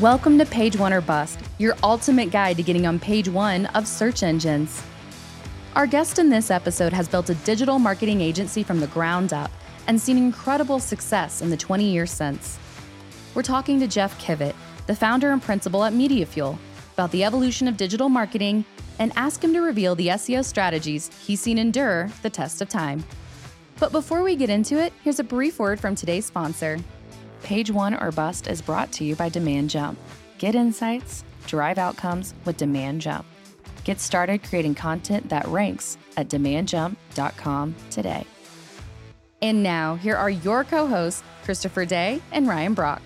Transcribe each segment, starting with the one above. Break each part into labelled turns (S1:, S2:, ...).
S1: Welcome to Page One or Bust, your ultimate guide to getting on page one of search engines. Our guest in this episode has built a digital marketing agency from the ground up and seen incredible success in the 20 years since. We're talking to Jeff Kivett, the founder and principal at MediaFuel, about the evolution of digital marketing and ask him to reveal the SEO strategies he's seen endure the test of time. But before we get into it, here's a brief word from today's sponsor. Page One or Bust is brought to you by Demand Jump. Get insights, drive outcomes with Demand Jump. Get started creating content that ranks at demandjump.com today. And now, here are your co hosts, Christopher Day and Ryan Brock.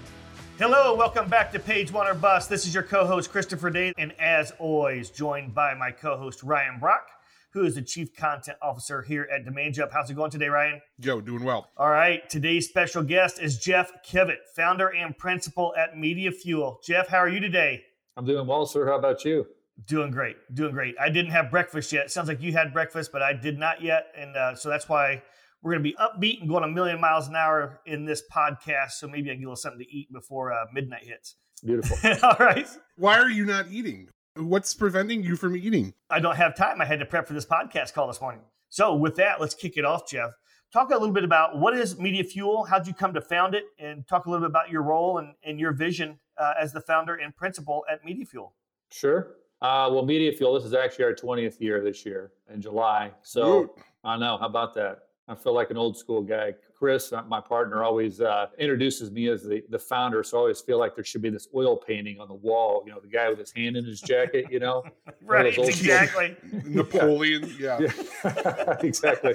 S2: Hello, welcome back to Page One or Bust. This is your co host, Christopher Day, and as always, joined by my co host, Ryan Brock, who is the Chief Content Officer here at Demand Jump. How's it going today, Ryan?
S3: Joe, doing well.
S2: All right, today's special guest is Jeff Kivett, founder and principal at Media Fuel. Jeff, how are you today?
S4: I'm doing well, sir. How about you?
S2: Doing great, doing great. I didn't have breakfast yet. Sounds like you had breakfast, but I did not yet, and uh, so that's why we're going to be upbeat and going a million miles an hour in this podcast. So maybe I can get a little something to eat before uh, midnight hits.
S4: Beautiful.
S2: All right.
S3: Why are you not eating? What's preventing you from eating?
S2: I don't have time. I had to prep for this podcast call this morning. So with that, let's kick it off, Jeff. Talk a little bit about what is MediaFuel? How'd you come to found it? And talk a little bit about your role and, and your vision uh, as the founder and principal at MediaFuel.
S4: Sure. Uh, well, MediaFuel, this is actually our 20th year this year in July. So
S3: Ooh.
S4: I know. How about that? I feel like an old school guy. Chris, uh, my partner, always uh, introduces me as the, the founder. So I always feel like there should be this oil painting on the wall, you know, the guy with his hand in his jacket, you know?
S2: right, exactly.
S3: Napoleon, yeah.
S4: yeah. exactly.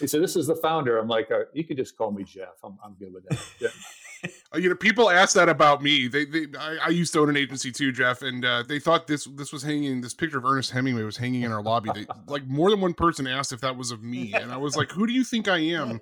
S4: He said, This is the founder. I'm like, uh, You can just call me Jeff. I'm, I'm good with that. Yeah.
S3: You know, people ask that about me. They, they, I, I used to own an agency too, Jeff, and uh, they thought this, this was hanging. This picture of Ernest Hemingway was hanging in our lobby. They, like more than one person asked if that was of me, and I was like, "Who do you think I am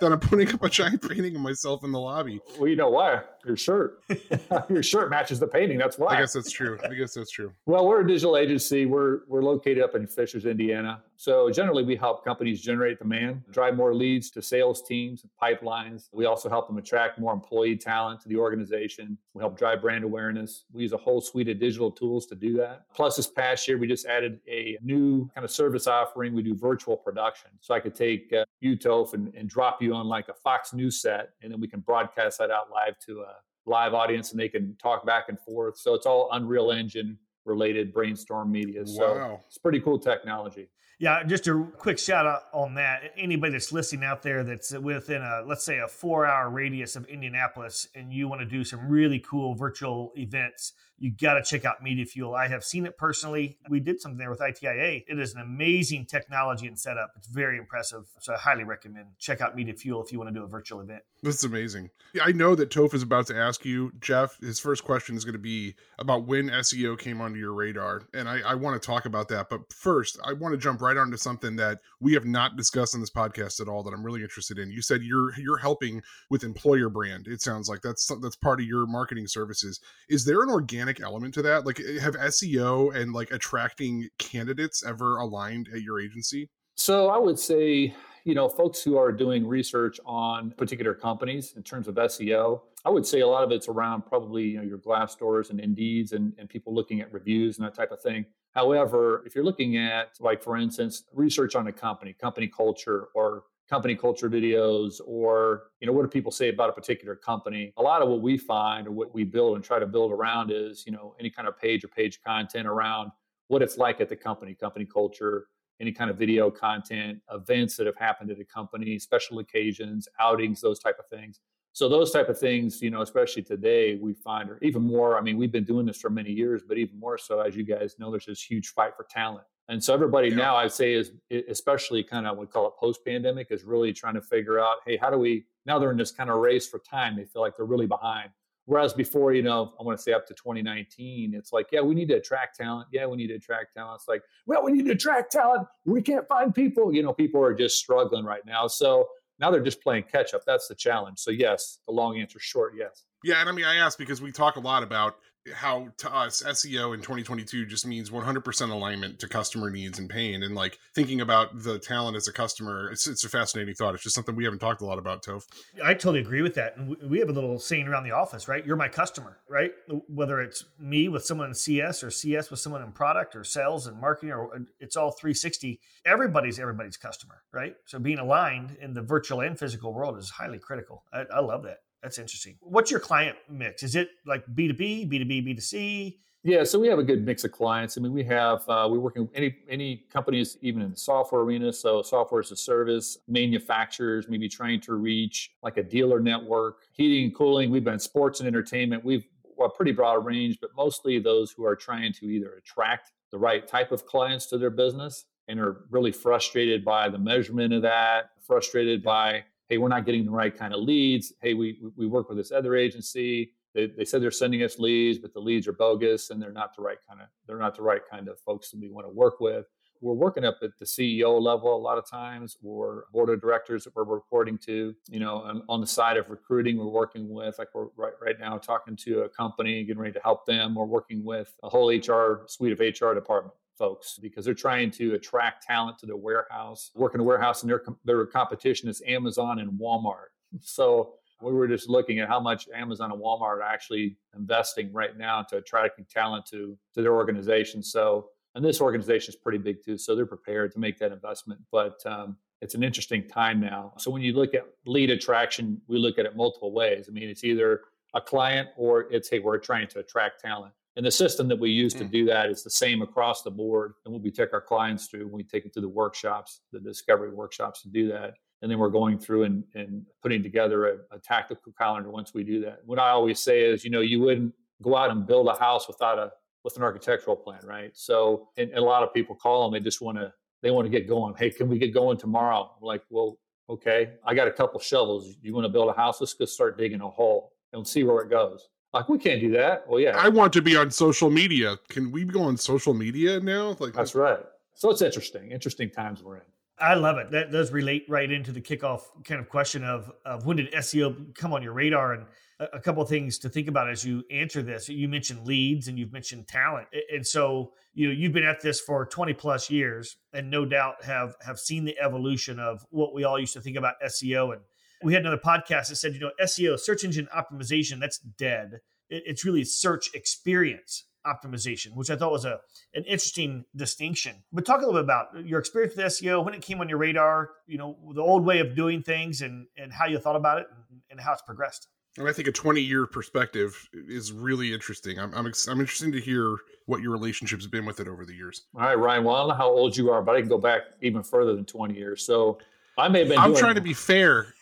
S3: that I'm putting up a giant painting of myself in the lobby?"
S4: Well, you know why? Your shirt. Your shirt matches the painting. That's why.
S3: I guess that's true. I guess that's true.
S4: Well, we're a digital agency. We're we're located up in Fishers, Indiana. So generally, we help companies generate demand, drive more leads to sales teams, and pipelines. We also help them attract more employee talent to the organization. We help drive brand awareness. We use a whole suite of digital tools to do that. Plus, this past year, we just added a new kind of service offering. We do virtual production. So I could take uh, you, Toph, and, and drop you on like a Fox News set, and then we can broadcast that out live to a live audience and they can talk back and forth. So it's all Unreal Engine related brainstorm media. So
S3: Wow.
S4: it's pretty cool technology.
S2: Yeah, just a quick shout out on that. Anybody that's listening out there that's within a, let's say, a four hour radius of Indianapolis and you want to do some really cool virtual events, you got to check out Media Fuel. I have seen it personally. We did something there with ITIA. It is an amazing technology and setup. It's very impressive. So I highly recommend check out Media Fuel if you want to do a virtual event.
S3: That's amazing. Yeah, I know that Toph is about to ask you, Jeff. His first question is going to be about when SEO came onto your radar, and I, I want to talk about that. But first, I want to jump right onto something that we have not discussed on this podcast at all that I'm really interested in. You said you're you're helping with employer brand. It sounds like that's that's part of your marketing services. Is there an organic element to that? Like, eh, have SEO and like attracting candidates ever aligned at your agency?
S4: So I would say, you know, folks who are doing research on particular companies in terms of SEO, I would say a lot of it's around probably you know your Glassdoors and Indeeds and, and people looking at reviews and that type of thing. However, if you're looking at like for instance, research on a company, company culture or company culture videos or you know what do people say about a particular company? A lot of what we find or what we build and try to build around is you know any kind of page or page content around what it's like at the company company culture any kind of video content events that have happened at a company special occasions outings those type of things. So those type of things you know especially today we find are even more i mean we've been doing this for many years but even more so as you guys know there's this huge fight for talent and so everybody
S3: Yeah.
S4: now i'd say is especially kind of we call it post pandemic is really trying to figure out hey how do we now they're in this kind of race for time they feel like they're really behind. Whereas before you know i want to say up to 2019 it's like yeah we need to attract talent. Yeah we need to attract talent. It's like well we need to attract talent. We can't find people. You know people are just struggling right now. So now they're just playing catch up. That's the challenge. So yes the long answer short yes.
S3: Yeah, and I mean, I ask because we talk a lot about how to us SEO in 2022 just means 100% alignment to customer needs and pain. And like thinking about the talent as a customer, it's, it's a fascinating thought. It's just something we haven't talked a lot about, Toph.
S2: I totally agree with that. And we have a little saying around the office, right? You're my customer, right? Whether it's me with someone in CS or CS with someone in product or sales and marketing, or uh, it's all 360. Everybody's everybody's customer, right? So being aligned in the virtual and physical world is highly critical. I, I love that. That's interesting. What's your client mix? Is it like B2B, B2B, B2C?
S4: Yeah, so we have a good mix of clients. I mean, we have uh, we're working with any any companies even in the software arena. So software as a service, manufacturers, maybe trying to reach like a dealer network, heating and cooling. We've been sports and entertainment. We've a pretty broad range, but mostly those who are trying to either attract the right type of clients to their business and are really frustrated by the measurement of that, frustrated by hey, we're not getting the right kind of leads. Hey, we we work with this other agency. They, they said they're sending us leads, but the leads are bogus and they're not the right kind of they're not the right kind of folks that we want to work with. We're working up at the CEO level a lot of times, or board of directors that we're reporting to. You know, on, the side of recruiting, we're working with like we're right right now talking to a company, getting ready to help them. We're working with a whole HR suite of HR department folks because they're trying to attract talent to their warehouse, work in a warehouse, and their their competition is Amazon and Walmart. So we were just looking at how much Amazon and Walmart are actually investing right now to attracting talent to to their organization. So and this organization is pretty big too, so they're prepared to make that investment. But um, it's an interesting time now. So when you look at lead attraction, we look at it multiple ways. I mean, it's either a client or it's hey, we're trying to attract talent. And the system that we use to mm. do that is the same across the board. And what we take our clients through we take them to the workshops, the discovery workshops to do that. And then we're going through and, and putting together a, a tactical calendar once we do that. What I always say is, you know, you wouldn't go out and build a house without a with an architectural plan, right? So, and, and a lot of people call them, they just want to they want to get going. Hey, can we get going tomorrow? I'm like, well, okay, I got a couple shovels. You want to build a house? Let's go start digging a hole and see where it goes. Like we can't do that. Well, yeah.
S3: I want to be on social media. Can we go on social media now?
S4: Like that's right. So it's interesting. Interesting times we're in.
S2: I love it. That does relate right into the kickoff kind of question of of when did SEO come on your radar and a, a couple of things to think about as you answer this. You mentioned leads and you've mentioned talent. And so, you know, you've been at this for 20 plus years and no doubt have have seen the evolution of what we all used to think about SEO and we had another podcast that said, you know, SEO, search engine optimization, that's dead. It's really search experience optimization, which I thought was a an interesting distinction. But talk a little bit about your experience with SEO, when it came on your radar, you know, the old way of doing things and and how you thought about it and, and how it's progressed.
S3: And I think a 20 year perspective is really interesting. I'm, I'm, I'm interested to hear what your relationship's been with it over the years.
S4: All right, Ryan. Well, I don't know how old you are, but I can go back even further than 20 years. So I may have been.
S3: I'm
S4: doing...
S3: trying to be fair.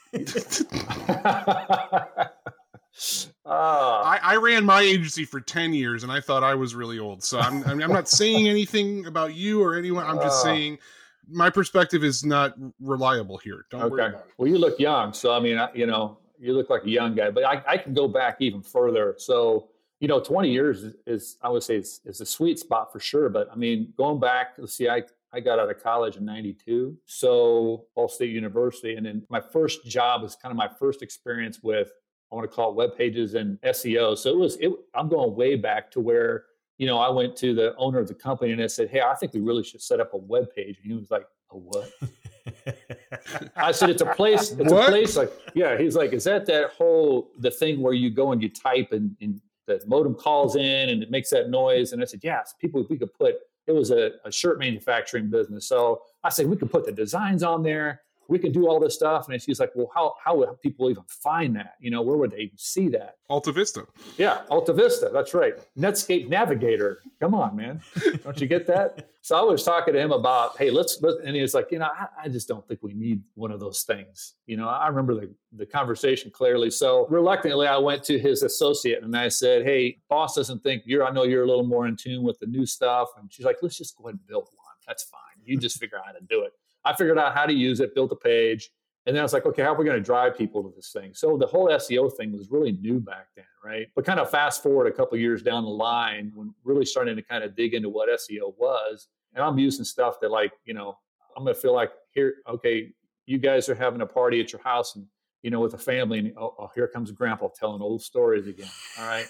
S3: Uh, I, I, ran my agency for 10 years and I thought I was really old. So I'm, I'm not saying anything about you or anyone. I'm just uh, saying my perspective is not reliable here. Don't okay. worry about it.
S4: Well, you look young. So, I mean, you know, you look like a young guy, but I, I can go back even further. So, you know, 20 years is, is I would say, is, is a sweet spot for sure. But I mean, going back, let's see, I, I got out of college in 92. So, mm-hmm. Ball State University. And then my first job was kind of my first experience with, I want to call it web pages and SEO. So it was, it, I'm going way back to where, you know, I went to the owner of the company and I said, Hey, I think we really should set up a web page. And he was like, A what? I said, It's a place, it's what? a place like, yeah. He's like, Is that that whole, the thing where you go and you type and, and the modem calls in and it makes that noise? And I said, Yes, people, we could put, it was a, a shirt manufacturing business. So I said, we could put the designs on there. We can do all this stuff. And she's like, well, how, how would people even find that? You know, where would they even see that?
S3: Alta Vista.
S4: Yeah, Alta Vista. That's right. Netscape Navigator. Come on, man. Don't you get that? so I was talking to him about, hey, let's, let, and he was like, you know, I, I, just don't think we need one of those things. You know, I remember the, the conversation clearly. So reluctantly, I went to his associate and I said, hey, boss doesn't think you're, I know you're a little more in tune with the new stuff. And she's like, let's just go ahead and build one. That's fine. You just figure out how to do it. I figured out how to use it, built a page. And then I was like, okay, how are we going to drive people to this thing? So the whole SEO thing was really new back then, right? But kind of fast forward a couple years down the line, when really starting to kind of dig into what SEO was, and I'm using stuff that like, you know, I'm going to feel like here, okay, you guys are having a party at your house, and you know, with a family, and oh, oh, here comes Grandpa telling old stories again. All right,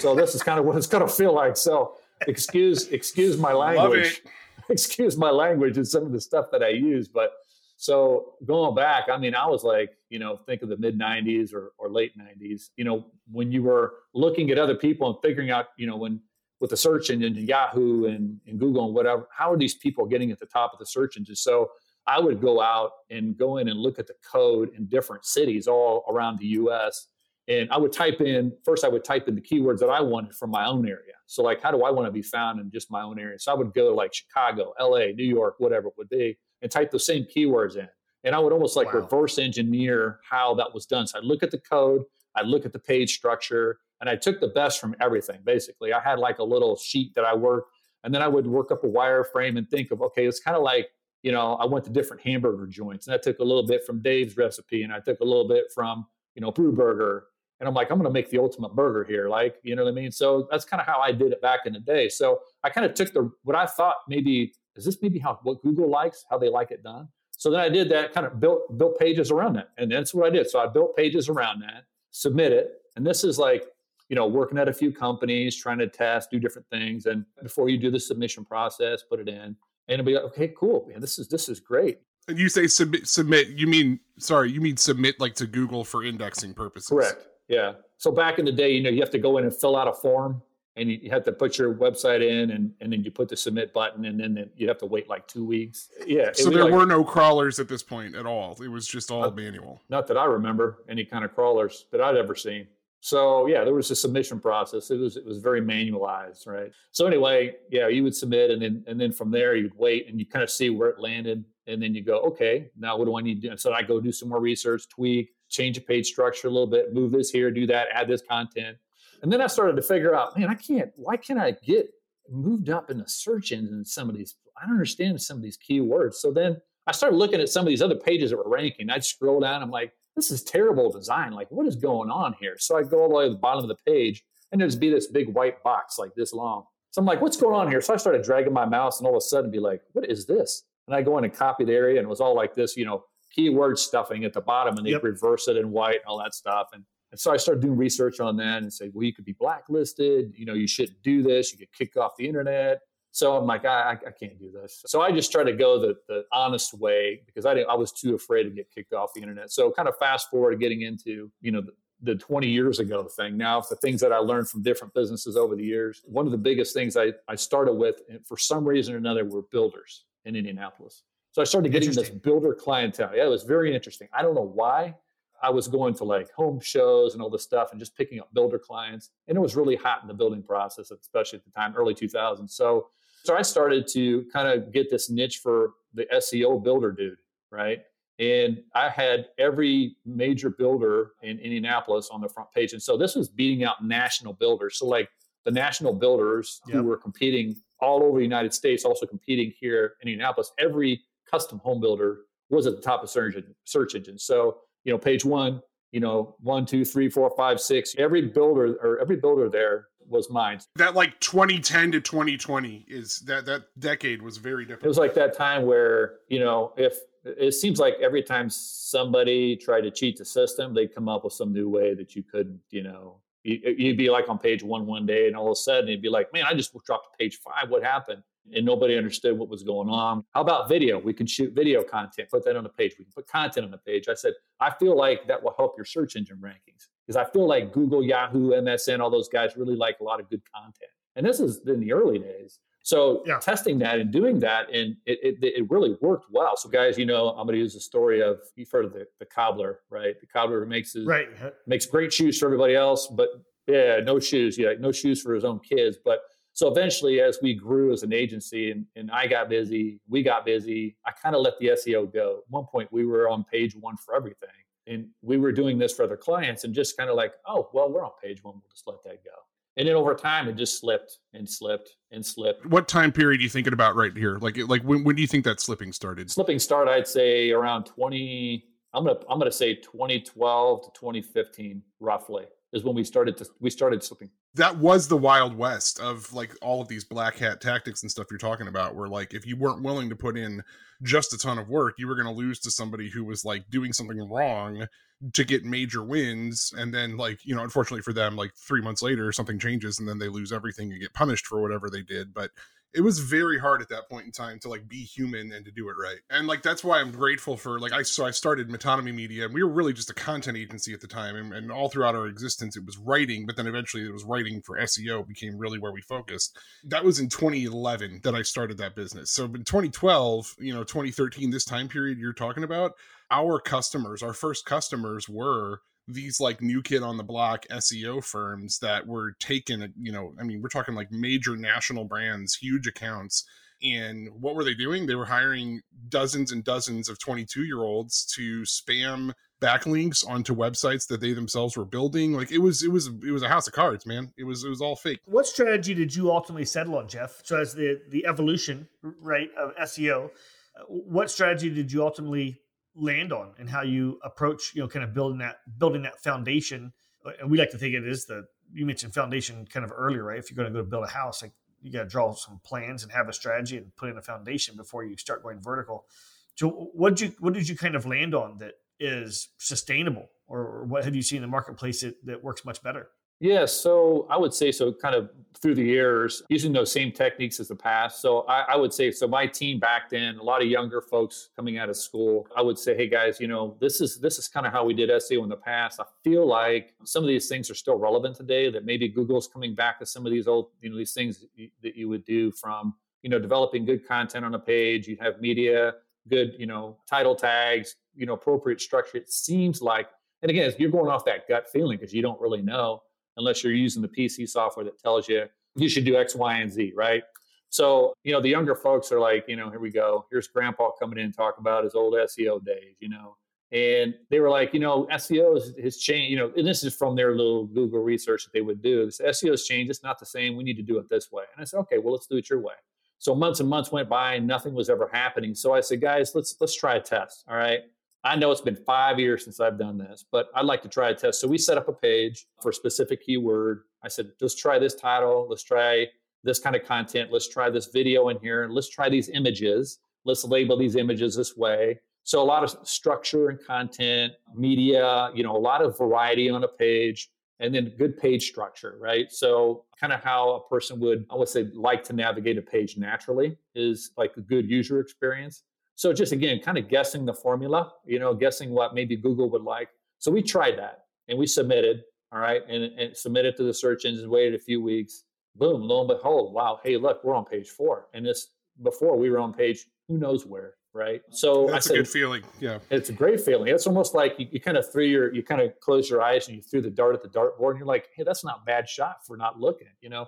S4: so this is kind of what it's going to feel like. So excuse excuse my language, excuse my language and some of the stuff that I use, but so going back, I mean, I was like, you know, think of the mid 90s or, or late 90s, you know, when you were looking at other people and figuring out, you know, when with the search engine Yahoo and, and Google and whatever, how are these people getting at the top of the search engine? So I would go out and go in and look at the code in different cities all around the US. And I would type in, first, I would type in the keywords that I wanted from my own area. So, like, how do I want to be found in just my own area? So, I would go like Chicago, LA, New York, whatever it would be and type those same keywords in. And I would almost like wow. reverse engineer how that was done. So I'd look at the code, I'd look at the page structure, and I took the best from everything. Basically, I had like a little sheet that I worked, and then I would work up a wireframe and think of, okay, it's kind of like, you know, I went to different hamburger joints, and I took a little bit from Dave's recipe, and I took a little bit from, you know, Brew Burger. And I'm like, I'm going to make the ultimate burger here. Like, you know what I mean? So that's kind of how I did it back in the day. So I kind of took the, what I thought maybe is this maybe how what Google likes, how they like it done? So then I did that, kind of built built pages around that, and that's what I did. So I built pages around that, submit it, and this is like you know working at a few companies, trying to test, do different things, and before you do the submission process, put it in, and it'll be like, okay, cool, man, this is this is great.
S3: And you say submit, submit, you mean sorry, you mean submit like to Google for indexing purposes?
S4: Correct. Yeah. So back in the day, you know, you have to go in and fill out a form and you have to put your website in and, and then you put the submit button and then you have to wait like two weeks. Yeah
S3: so there like, were no crawlers at this point at all. It was just all manual.
S4: not that i remember any kind of crawlers that i'd ever seen. So yeah there was a submission process. It was it was very manualized right? So anyway yeah you would submit and then and then from there you'd wait and you kind of see where it landed and then you go okay now what do i need to do? So i go do some more research tweak change the page structure a little bit move this here do that add this content and then I started to figure out, man, I can't, why can't I get moved up in the search engine some of these? I don't understand some of these keywords. So then I started looking at some of these other pages that were ranking. I'd scroll down. I'm like, this is terrible design. Like, what is going on here? So I go all the way to the bottom of the page, and there's be this big white box like this long. So I'm like, what's going on here? So I started dragging my mouse, and all of a sudden, be like, what is this? And I go in and copy the area, and it was all like this, you know, keyword stuffing at the bottom, and they yep. reverse it in white and all that stuff. And and so I started doing research on that and say, well, you could be blacklisted. You know, you shouldn't do this. You get kicked off the internet. So I'm like, I, I can't do this. So I just tried to go the, the honest way because I, I was too afraid to get kicked off the internet. So kind of fast forward to getting into, you know, the, the 20 years ago thing. Now, the things that I learned from different businesses over the years, one of the biggest things I, I started with, and for some reason or another, were builders in Indianapolis. So I started getting this builder clientele. Yeah, it was very interesting. I don't know why. I was going to like home shows and all this stuff and just picking up builder clients. And it was really hot in the building process, especially at the time, early 2000s. So, so I started to kind of get this niche for the SEO builder dude, right? And I had every major builder in Indianapolis on the front page. And so this was beating out national builders. So, like the national builders yep. who were competing all over the United States, also competing here in Indianapolis, every custom home builder was at the top of search, search engines. So you know, page one, you know, one, two, three, four, five, six. Every builder or every builder there was mine.
S3: That like 2010 to 2020 is that that decade was very different.
S4: It was like that time where you know if it seems like every time somebody tried to cheat the system, they'd come up with some new way that you couldn't, you know. You'd be like on page one one day, and all of a sudden, you'd be like, "Man, I just dropped to page five. What happened?" And nobody understood what was going on. How about video? We can shoot video content, put that on the page. We can put content on the page. I said, I feel like that will help your search engine rankings because I feel like Google, Yahoo, MSN, all those guys really like a lot of good content. And this is in the early days. So yeah. testing that and doing that, and it, it, it really worked well. So guys, you know, I'm going to use the story of you've heard of the, the cobbler, right? The cobbler makes his,
S2: right
S4: makes great shoes for everybody else, but yeah, no shoes. Yeah, no shoes for his own kids, but so eventually, as we grew as an agency and, and I got busy, we got busy, I kind of let the SEO go. At one point, we were on page one for everything. And we were doing this for other clients and just kind of like, oh, well, we're on page one. We'll just let that go. And then over time, it just slipped and slipped and slipped.
S3: What time period are you thinking about right here? Like, like when, when do you think that slipping started?
S4: Slipping start, I'd say around 20, I'm going to, I'm going to say 2012 to 2015, roughly is when we started to we started slipping.
S3: That was the wild west of like all of these black hat tactics and stuff you're talking about. Where like if you weren't willing to put in just a ton of work, you were going to lose to somebody who was like doing something wrong to get major wins and then like you know unfortunately for them like three months later something changes and then they lose everything and get punished for whatever they did but it was very hard at that point in time to like be human and to do it right. And like that's why I'm grateful for like I so I started Metonymy Media and we were really just a content agency at the time and, and all throughout our existence it was writing, but then eventually it was writing for SEO became really where we focused. That was in 2011 that I started that business. So in 2012, you know, 2013, this time period you're talking about, our customers, our first customers were these like new kid on the block SEO firms that were taken, you know, I mean, we're talking like major national brands, huge accounts. And what were they doing? They were hiring dozens and dozens of 22 year olds to spam backlinks onto websites that they themselves were building. Like it was, it was, it was a house of cards, man. It was, it was all fake.
S2: What strategy did you ultimately settle on, Jeff? So as the the evolution, right, of SEO, uh, what strategy did you ultimately land on and how you approach you know kind of building that building that foundation. Uh, and we like to think it is the you mentioned foundation kind of earlier right? If you're going to go build a house like you got to draw some plans and have a strategy and put in a foundation before you start going vertical. So what did you what did you kind of land on that is sustainable? Or what have you seen in the marketplace that, that works much better
S4: yeah, so I would say so kind of through the years, using those same techniques as the past. So I, I, would say, so my team back then, a lot of younger folks coming out of school, I would say, hey guys, you know, this is this is kind of how we did SEO in the past. I feel like some of these things are still relevant today, that maybe Google's coming back to some of these old, you know, these things that you, that you would do from, you know, developing good content on a page, you have media, good, you know, title tags, you know, appropriate structure. It seems like, and again, you're going off that gut feeling because you don't really know unless you're using the PC software that tells you you should do X, Y, and Z, right? So, you know, the younger folks are like, you know, here we go. Here's grandpa coming in and talk about his old SEO days, you know. And they were like, you know, SEO has changed, you know, and this is from their little Google research that they would do. This SEO has changed. It's not the same. We need to do it this way. And I said, okay, well, let's do it your way. So months and months went by and nothing was ever happening. So I said, guys, let's let's try a test. All right. I know it's been five years since I've done this, but I'd like to try a test. So we set up a page for a specific keyword. I said, let's try this title. Let's try this kind of content. Let's try this video in here. Let's try these images. Let's label these images this way. So a lot of structure and content, media, you know, a lot of variety on a page and then good page structure, right? So kind of how a person would, I would say, like to navigate a page naturally is like a good user experience. So just again, kind of guessing the formula, you know, guessing what maybe Google would like. So we tried that and we submitted, all right, and, and submitted to the search engines, waited a few weeks. Boom, lo and behold, wow, hey, look, we're on page four. And this before we were on page who knows where, right? So
S3: that's
S4: said,
S3: a good feeling. Yeah.
S4: It's a great feeling. It's almost like you, you kind of threw your you kind of close your eyes and you threw the dart at the dartboard and you're like, hey, that's not bad shot for not looking, you know.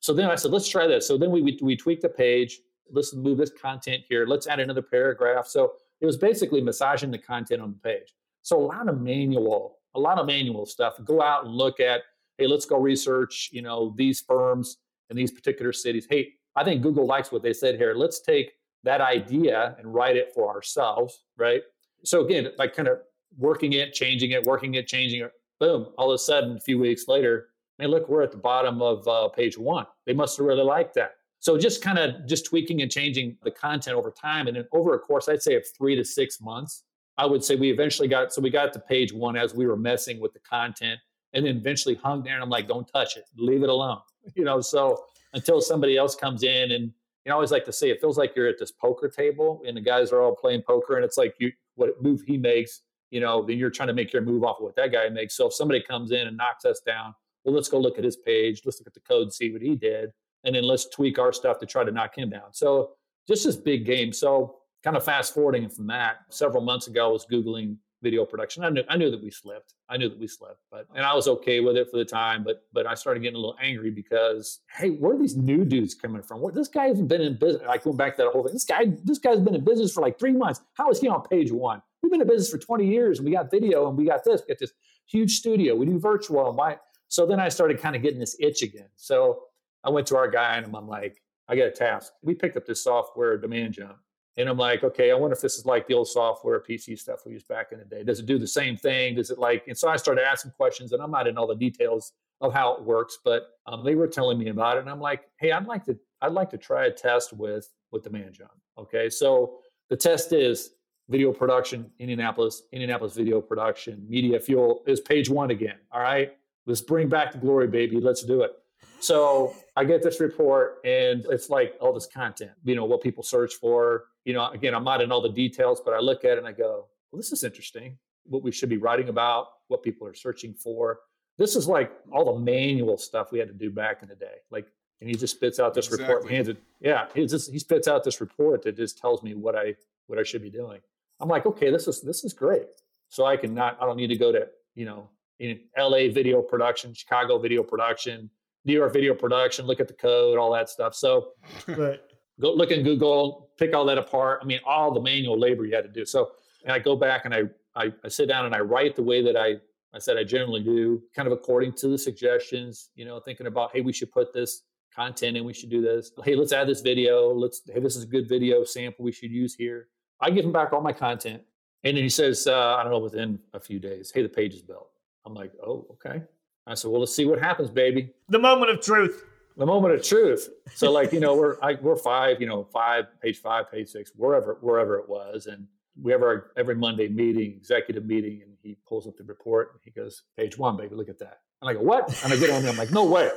S4: So then I said, let's try this. So then we we, we tweaked the page let's move this content here. Let's add another paragraph. So it was basically massaging the content on the page. So a lot of manual, a lot of manual stuff. Go out and look at, hey, let's go research, you know, these firms in these particular cities. Hey, I think Google likes what they said here. Let's take that idea and write it for ourselves, right? So again, like kind of working it, changing it, working it, changing it. Boom! All of a sudden, a few weeks later, man, look, we're at the bottom of uh, page one. They must have really liked that. So just kind of just tweaking and changing the content over time. And then over a course, I'd say of three to six months, I would say we eventually got, so we got to page one as we were messing with the content and then eventually hung there and I'm like, don't touch it, leave it alone. You know, so until somebody else comes in and, you know, I always like to say it feels like you're at this poker table and the guys are all playing poker and it's like you, what move he makes, you know, then you're trying to make your move off of what that guy makes. So if somebody comes in and knocks us down, well, let's go look at his page. Let's look at the code see what he did and then let's tweak our stuff to try to knock him down. So just this big game. So kind of fast forwarding from that, several months ago, I was Googling video production. I knew I knew that we slipped. I knew that we slipped, but and I was okay with it for the time. But but I started getting a little angry because hey, where are these new dudes coming from? What this guy hasn't been in business. Like going back to that whole thing. This guy this guy's been in business for like three months. How is he on page one? We've been in business for 20 years and we got video and we got this. We got this huge studio. We do virtual. And why? So then I started kind of getting this itch again. So I went to our guy and I'm like, I got a task. We picked up this software, Demand Jump. And I'm like, okay, I wonder if this is like the old software PC stuff we used back in the day. Does it do the same thing? Does it like, and so I started asking questions and I'm not in all the details of how it works, but um, they were telling me about it. And I'm like, hey, I'd like to, I'd like to try a test with, with Demand Jump. Okay. So the test is video production, Indianapolis, Indianapolis video production, media fuel is page one again. All right. Let's bring back the glory, baby. Let's do it. So I get this report and it's like all this content, you know, what people search for. You know, again, I'm not in all the details, but I look at it and I go, well, this is interesting. What we should be writing about, what people are searching for. This is like all the manual stuff we had to do back in the day. Like, and he just spits out this exactly. report, hands it. Yeah, he just he spits out this report that just tells me what I what I should be doing. I'm like, okay, this is this is great. So I can not I don't need to go to you know in LA video production, Chicago video production, New York video production, look at the code, all that stuff. So right. go look in Google, pick all that apart. I mean, all the manual labor you had to do. So and I go back and I, I, I sit down and I write the way that I I said I generally do, kind of according to the suggestions, you know, thinking about, hey, we should put this content in, we should do this. Hey, let's add this video. Let's hey, this is a good video sample we should use here. I give him back all my content. And then he says, uh, I don't know, within a few days, hey, the page is built. I'm like, oh, okay. I said, well, let's see what happens, baby.
S2: The moment of truth.
S4: The moment of truth. So, like, you know, we're I, we're five, you know, five, page five, page six, wherever wherever it was, and we have our every Monday meeting, executive meeting, and he pulls up the report and he goes, page one, baby, look at that. And I go, what? And I get on there, I'm like, no way.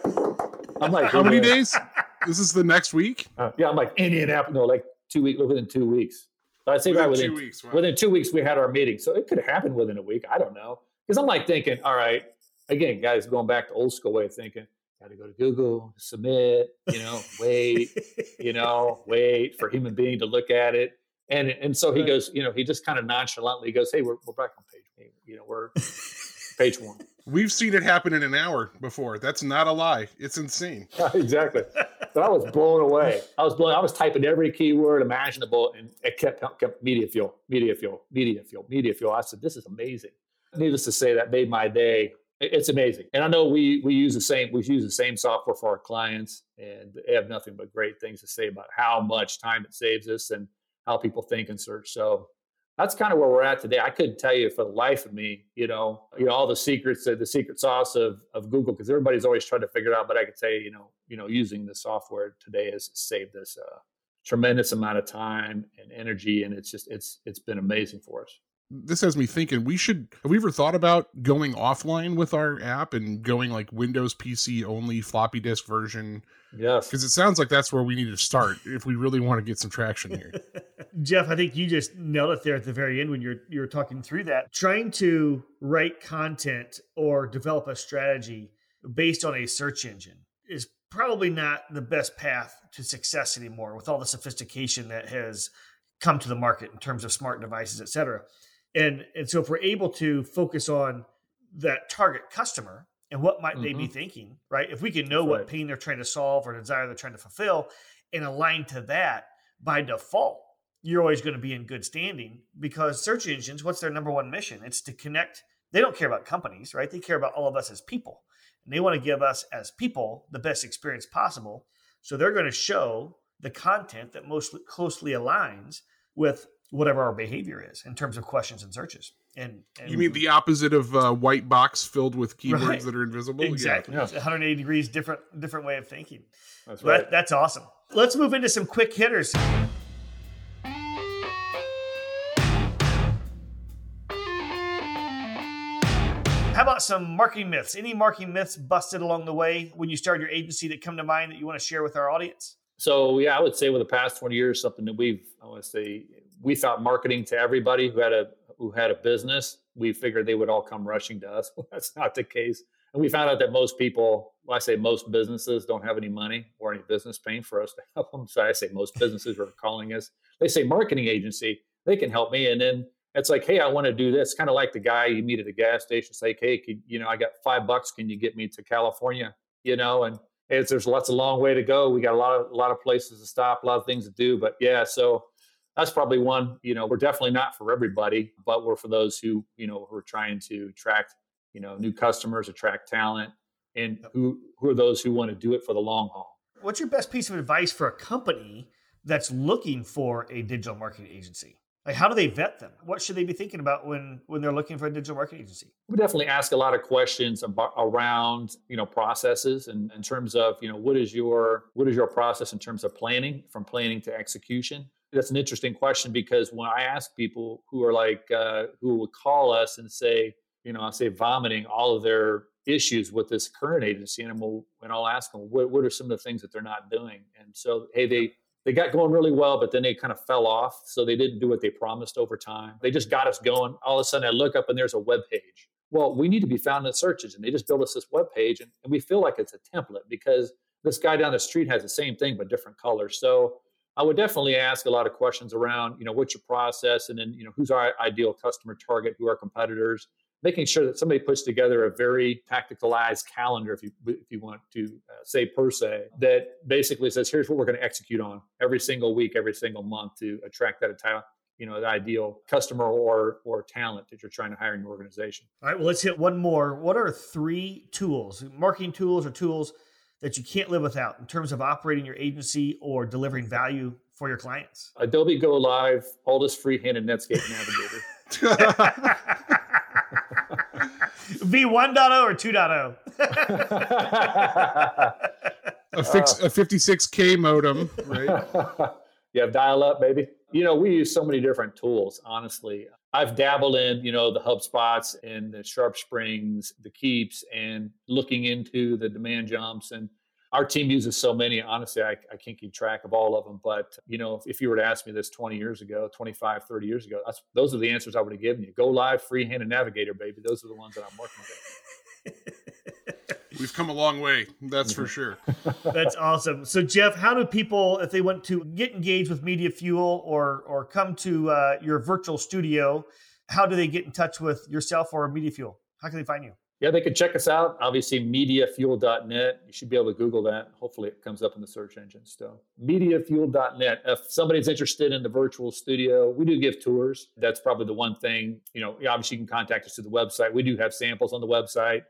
S3: I'm like, how many days? This is the next week?
S4: Uh, yeah, I'm like Indianapolis. No, like two weeks, within two weeks. I'd say within right within two weeks. Wow. Within two weeks, we had our meeting, so it could have happened within a week. I don't know because I'm like thinking, all right, again, guys, going back to old school way of thinking. Got to go to Google, submit, you know, wait, you know, wait for human being to look at it, and and so he goes, you know, he just kind of nonchalantly goes, hey, we're we're back on page, you know, we're page one.
S3: We've seen it happen in an hour before. That's not a lie. It's insane.
S4: exactly. But I was blown away. I was blown. I was typing every keyword imaginable, and it kept kept media fuel, media fuel, media fuel, media fuel. I said, "This is amazing." Needless to say, that made my day. It's amazing, and I know we we use the same we use the same software for our clients, and they have nothing but great things to say about how much time it saves us and how people think and search. So that's kind of where we're at today. I couldn't tell you for the life of me, you know, you know all the secrets, the secret sauce of of Google, because everybody's always trying to figure it out. But I could say, you know, you know, using the software today has saved us a tremendous amount of time and energy, and it's just it's it's been amazing for us
S3: this has me thinking we should have we ever thought about going offline with our app and going like windows pc only floppy disk version?
S4: Yes.
S3: Because it sounds like that's where we need to start if we really want to get some traction here.
S2: Jeff i think you just nailed it there at the very end when you're you're talking through that. Trying to write content or develop a strategy based on a search engine is probably not the best path to success anymore with all the sophistication that has come to the market in terms of smart devices et cetera and and so if we're able to focus on that target customer and what might mm-hmm. they be mm-hmm. thinking, right? If we can know what pain they're trying to solve or desire they're trying to fulfill and align to that by default, you're always going to be in good standing because search engines, what's their number one mission? It's to connect. They don't care about companies, right? They care about all of us as people. And they want to give us as people the best experience possible. So they're going to show the content that most closely aligns with whatever our behavior is in terms of questions and searches. And, and
S3: you mean the opposite of uh, white box filled with keywords right. that are invisible?
S2: Exactly. Yeah. 180 degrees different different way of thinking. That's right. That, that's awesome. Let's move into some quick hitters. How about some marketing myths? Any marketing myths busted along the way when you started your agency that come to mind that you want to share with our audience?
S4: So yeah, I would say with the past 20 years, something that we've I want to say we thought marketing to everybody who had a who had a business, we figured they would all come rushing to us. Well, that's not the case. And we found out that most people, well, I say most businesses don't have any money or any business paying for us to help them. So I say most businesses are calling us. They say marketing agency, they can help me. And then it's like, hey, I want to do this. Kind of like the guy you meet at a gas station, say, hey, can, you know, I got five bucks. Can you get me to California? You know, and it's, there's lots of long way to go. We got a lot of a lot of places to stop, a lot of things to do. But yeah, so that's probably one you know we're definitely not for everybody but we're for those who you know who are trying to attract you know new customers attract talent and who who are those who want to do it for the long haul
S2: what's your best piece of advice for a company that's looking for a digital marketing agency Like, how do they vet them? What should they be thinking about when when they're looking for a digital marketing agency?
S4: We definitely ask a lot of questions about, around you know processes and in terms of you know what is your what is your process in terms of planning from planning to execution. That's an interesting question because when I ask people who are like uh, who would call us and say you know I say vomiting all of their issues with this current agency and we'll and I'll ask them what, what are some of the things that they're not doing and so hey they they got going really well, but then they kind of fell off. So they didn't do what they promised over time. They just got us going. All of a sudden, I look up and there's a web page. Well, we need to be found in searches, and they just built us this web page, and, and we feel like it's a template because this guy down the street has the same thing but different colors. So I would definitely ask a lot of questions around, you know, what's your process, and then you know, who's our ideal customer target, who are competitors, making sure that somebody puts together a very tacticalized calendar, if you if you want to uh, say per se, that basically says here's what we're going to execute on every single week, every single month to attract that entire you know the ideal customer or or talent that you're trying to hire in your organization.
S2: All right, well let's hit one more. What are three tools, marketing tools or tools that you can't live without in terms of operating your agency or delivering value for your clients?
S4: Adobe Go Live, oldest free-handed Netscape navigator.
S2: V 1.0 or 2.0?
S3: a, fix, a 56K modem, right?
S4: you have dial up, baby. You know, we use so many different tools, honestly. I've dabbled in, you know, the HubSpots and the Sharp Springs, the Keaps, and looking into the demand jumps and our team uses so many. Honestly I, I, can't keep track of all of them but you know if, if, you were to ask me this 20 years ago 25 30 years ago those are the answers i would have given you. Go live freehand and navigator baby. Those are the ones that i'm working
S3: with we've come a long way that's for sure
S2: that's awesome so jeff how do people if they want to get engaged with media fuel or or come to uh, your virtual studio how do they get in touch with yourself or media fuel how can they find you
S4: yeah, they can check us out. Obviously, mediafuel.net. You should be able to Google that. Hopefully, it comes up in the search engine still. Mediafuel.net. If somebody's interested in the virtual studio, we do give tours. That's probably the one thing. You know, obviously, you can contact us through the website. We do have samples on the website.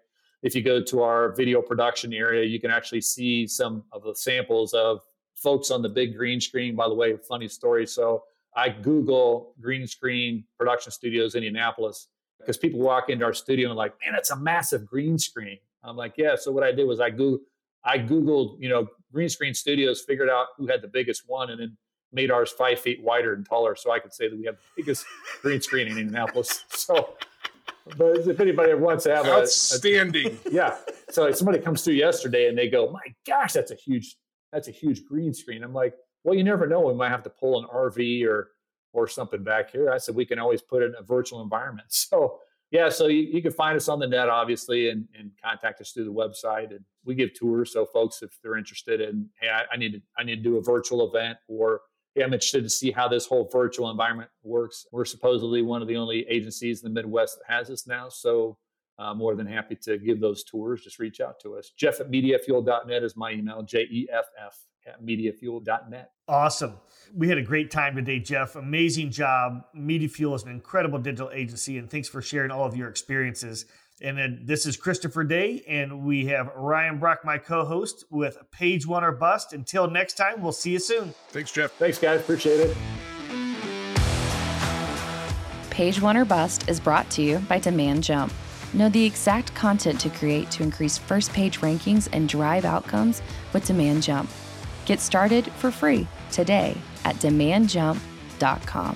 S4: If you go to our video production area, you can actually see some of the samples of folks on the big green screen. By the way, funny story. So I Google green screen production studios Indianapolis because people walk into our studio and like, man, it's a massive green screen. I'm like, yeah. So what I did was I Googled, I Googled, you know, green screen studios, figured out who had the biggest one, and then made ours five feet wider and taller, so I could say that we have the biggest green screen in Indianapolis. So, but if anybody wants to have
S3: outstanding,
S4: a, a, yeah. So somebody comes through yesterday and they go, my gosh, that's a huge, that's a huge green screen. I'm like, well, you never know. We might have to pull an RV or or something back here. I said we can always put it in a virtual environment. So yeah, so you, you can find us on the net, obviously, and, and contact us through the website. And we give tours. So folks, if they're interested in, hey, I, I need to I need to do a virtual event, or I'm interested to see how this whole virtual environment works. We're supposedly one of the only agencies in the Midwest that has this now. So uh, more than happy to give those tours. Just reach out to us. Jeff at mediafuel.net is my email, J E F F at mediafuel.net.
S2: Awesome. We had a great time today, Jeff. Amazing job. MediaFuel is an incredible digital agency, and thanks for sharing all of your experiences. And then this is Christopher Day, and we have Ryan Brock, my co host, with Page One or Bust. Until next time, we'll see you soon.
S3: Thanks, Jeff.
S4: Thanks, guys. Appreciate it.
S1: Page One or Bust is brought to you by Demand Jump. Know the exact content to create to increase first page rankings and drive outcomes with Demand Jump. Get started for free today at demandjump.com.